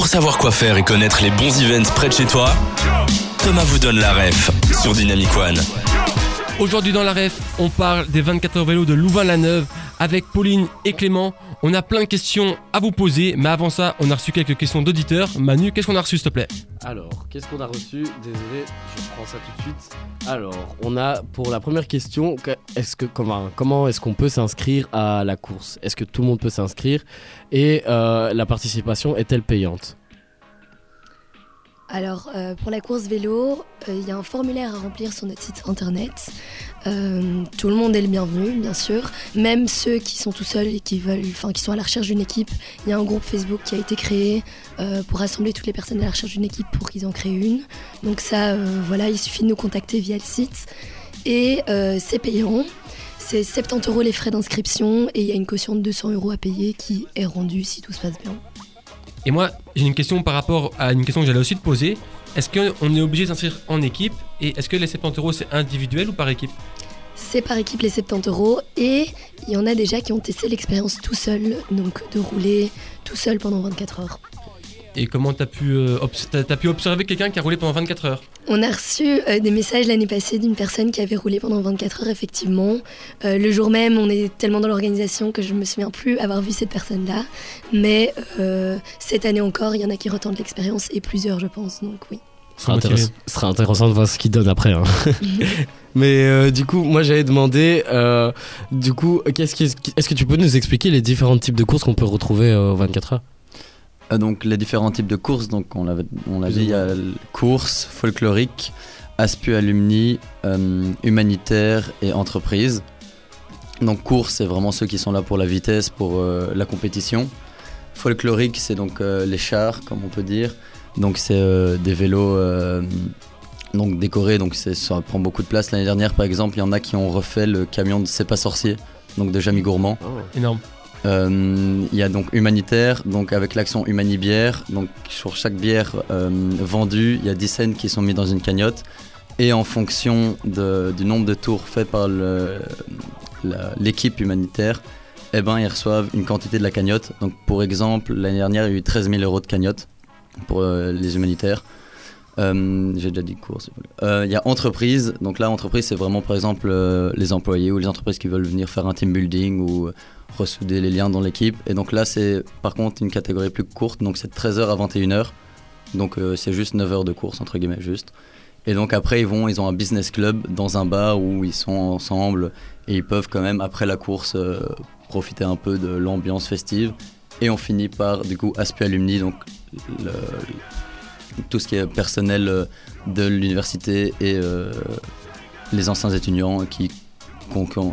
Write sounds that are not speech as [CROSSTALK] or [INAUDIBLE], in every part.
Pour savoir quoi faire et connaître les bons events près de chez toi, Thomas vous donne la ref sur Dynamic One. Aujourd'hui dans la ref, on parle des 24 heures vélo de Louvain-la-Neuve avec Pauline et Clément. On a plein de questions à vous poser, mais avant ça, on a reçu quelques questions d'auditeurs. Manu, qu'est-ce qu'on a reçu s'il te plaît? Alors, qu'est-ce qu'on a reçu? Désolé, je prends ça tout de suite. Alors, on a pour la première question, que- est-ce que comment, comment est-ce qu'on peut s'inscrire à la course? Est-ce que tout le monde peut s'inscrire? Et euh, la participation est-elle payante? Alors, euh, pour la course vélo, euh, il y a un formulaire à remplir sur notre site internet. Euh, tout le monde est le bienvenu, bien sûr. Même ceux qui sont tout seuls et qui veulent, enfin, qui sont à la recherche d'une équipe. Il y a un groupe Facebook qui a été créé euh, pour rassembler toutes les personnes à la recherche d'une équipe pour qu'ils en créent une. Donc ça, euh, voilà, il suffit de nous contacter via le site. Et c'est payant. C'est 70 euros les frais d'inscription et il y a une caution de 200 euros à payer qui est rendue si tout se passe bien. Et moi, j'ai une question par rapport à une question que j'allais aussi te poser. Est-ce qu'on est obligé de s'inscrire en équipe Et est-ce que les 70 euros c'est individuel ou par équipe? C'est par équipe les 70 euros et il y en a déjà qui ont testé l'expérience tout seul, donc de rouler tout seul pendant 24 heures. Et comment t'as pu, euh, t'as pu observer quelqu'un qui a roulé pendant 24 heures? On a reçu euh, des messages l'année passée d'une personne qui avait roulé pendant 24 heures, effectivement. Euh, le jour même, on est tellement dans l'organisation que je me souviens plus avoir vu cette personne-là. Mais euh, cette année encore, il y en a qui retentent l'expérience et plusieurs, je pense. Donc oui. Ce sera, intéress- sera intéressant de voir ce qu'il donne après. hein. [LAUGHS] Mais euh, du coup, moi j'avais demandé, euh, du coup, qu'est-ce qui- est-ce que tu peux nous expliquer les différents types de courses qu'on peut retrouver euh, aux 24 heures? Euh, donc les différents types de courses, donc on l'a dit, il y a l- course, folklorique, aspu alumni, euh, humanitaire et entreprise. Donc course, c'est vraiment ceux qui sont là pour la vitesse, pour euh, la compétition. Folklorique, c'est donc euh, les chars, comme on peut dire. Donc c'est euh, des vélos euh, donc décorés, donc ça prend beaucoup de place. L'année dernière, par exemple, il y en a qui ont refait le camion de C'est pas sorcier, donc de Jamie Gourmand. Énorme. Euh, Il y a donc humanitaire, donc avec l'action Humanibière. Donc sur chaque bière euh, vendue, il y a 10 cents qui sont mis dans une cagnotte. Et en fonction de- du nombre de tours faits par l'équipe humanitaire, eh ben, ils reçoivent une quantité de la cagnotte. Donc pour exemple, l'année dernière, il y a eu 13 000 euros de cagnotte pour euh, les humanitaires. Euh, J'ai déjà dit course. Euh, Il y a entreprise. Donc là, entreprise, c'est vraiment par exemple les employés ou les entreprises qui veulent venir faire un team building ou ressouder les liens dans l'équipe. Et donc là, c'est par contre une catégorie plus courte. Donc c'est de 13h à 21h. Donc c'est juste 9 heures de course, entre guillemets, juste. Et donc après, ils vont, ils ont un business club dans un bar où ils sont ensemble et ils peuvent quand même, après la course, profiter un peu de l'ambiance festive. Et on finit par, du coup, Aspu Alumni, donc le- tout ce qui est personnel euh, de l'université et euh, les anciens étudiants qui,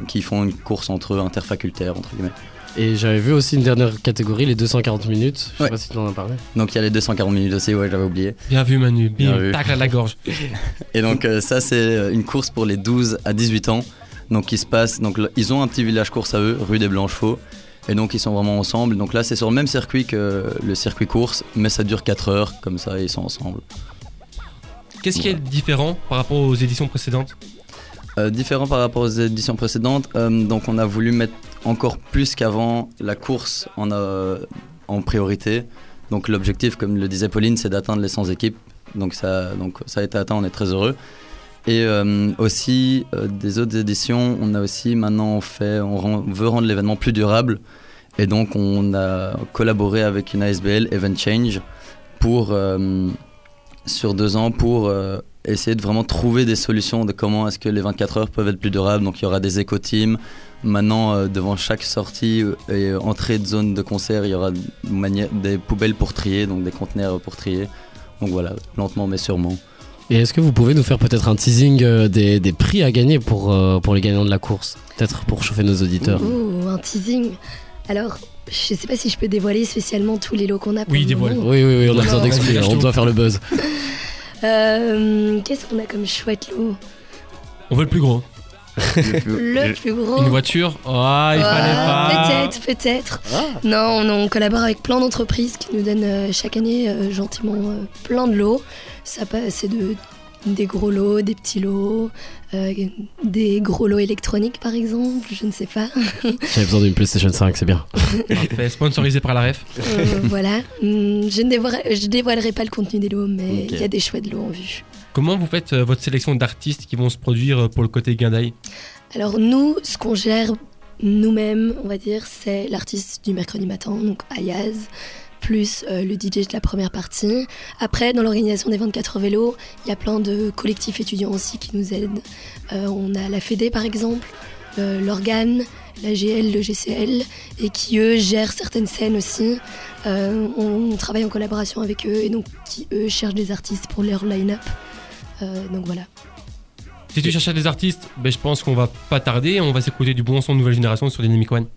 qui font une course entre eux, interfacultaire, entre guillemets. Et j'avais vu aussi une dernière catégorie, les 240 minutes. Je sais Ouais. pas si tu en as parlé. Donc il y a les 240 minutes aussi, ouais, j'avais oublié. Bien vu Manu, Bien bim, vu. tac à la gorge. [LAUGHS] Et donc euh, ça c'est une course pour les 12 à 18 ans. Donc qui se passe, donc ils ont un petit village course à eux, rue des Blanchefaux. Et donc ils sont vraiment ensemble. Donc là c'est sur le même circuit que le circuit course, mais ça dure 4 heures, comme ça ils sont ensemble. Qu'est-ce qui est différent par rapport aux éditions précédentes Euh, différent par rapport aux éditions précédentes, euh, donc on a voulu mettre encore plus qu'avant la course en, euh, en priorité. Donc l'objectif, comme le disait Pauline, c'est d'atteindre les 100 équipes. Donc ça, donc ça a été atteint, on est très heureux. Et euh, aussi euh, des autres éditions, on a aussi maintenant fait, on, veut rendre l'événement plus durable. Et donc on a collaboré avec une ASBL, Event Change, pour euh, sur deux ans pour essayer de vraiment trouver des solutions de comment est-ce que les 24 heures peuvent être plus durables. Donc il y aura des éco-teams. Maintenant, devant chaque sortie et entrée de zone de concert, il y aura des poubelles pour trier, donc des conteneurs pour trier. Donc voilà, lentement mais sûrement. Et est-ce que vous pouvez nous faire peut-être un teasing euh, des, des prix à gagner pour, euh, pour les gagnants de la course Peut-être pour chauffer nos auditeurs. Ouh, un teasing. Alors, je sais pas si je peux dévoiler spécialement tous les lots qu'on a pour Oui, le dévoile. Oui, oui, oui, on a besoin d'expliquer, on doit faire le buzz. [LAUGHS] Euh, Qu'est-ce qu'on a comme chouette lot? On veut le plus gros. Le plus gros. Une voiture? Ah, il Ah, fallait pas. Peut-être, peut-être. Non, on, on collabore avec plein d'entreprises qui nous donnent euh, chaque année euh, gentiment euh, plein de lots. Ça c'est de des gros lots, des petits lots, euh, des gros lots électroniques par exemple, je ne sais pas. [LAUGHS] J'avais besoin d'une PlayStation 5, c'est bien. Parfait, sponsorisé par la ref. Euh, voilà. Hum, Je ne dévoilerai, je dévoilerai pas le contenu des lots, mais il y a des chouettes lots en vue. Comment vous faites euh, votre sélection d'artistes qui vont se produire euh, pour le côté Guindaille? Alors nous, ce qu'on gère nous-mêmes, on va dire, c'est l'artiste du mercredi matin, donc Ayaz, plus euh, le DJ de la première partie. Après, dans l'organisation des 24 heures vélo, il y a plein de collectifs étudiants aussi qui nous aident. On a la FEDE par exemple, l'Organe, la GL, le GCL, et qui eux gèrent certaines scènes aussi. On travaille en collaboration avec eux, et donc qui eux cherchent des artistes pour leur line-up. Euh, donc voilà. Si tu cherches des artistes, ben, je pense qu'on va pas tarder. On va s'écouter du bon son de nouvelle génération sur Dynamic One.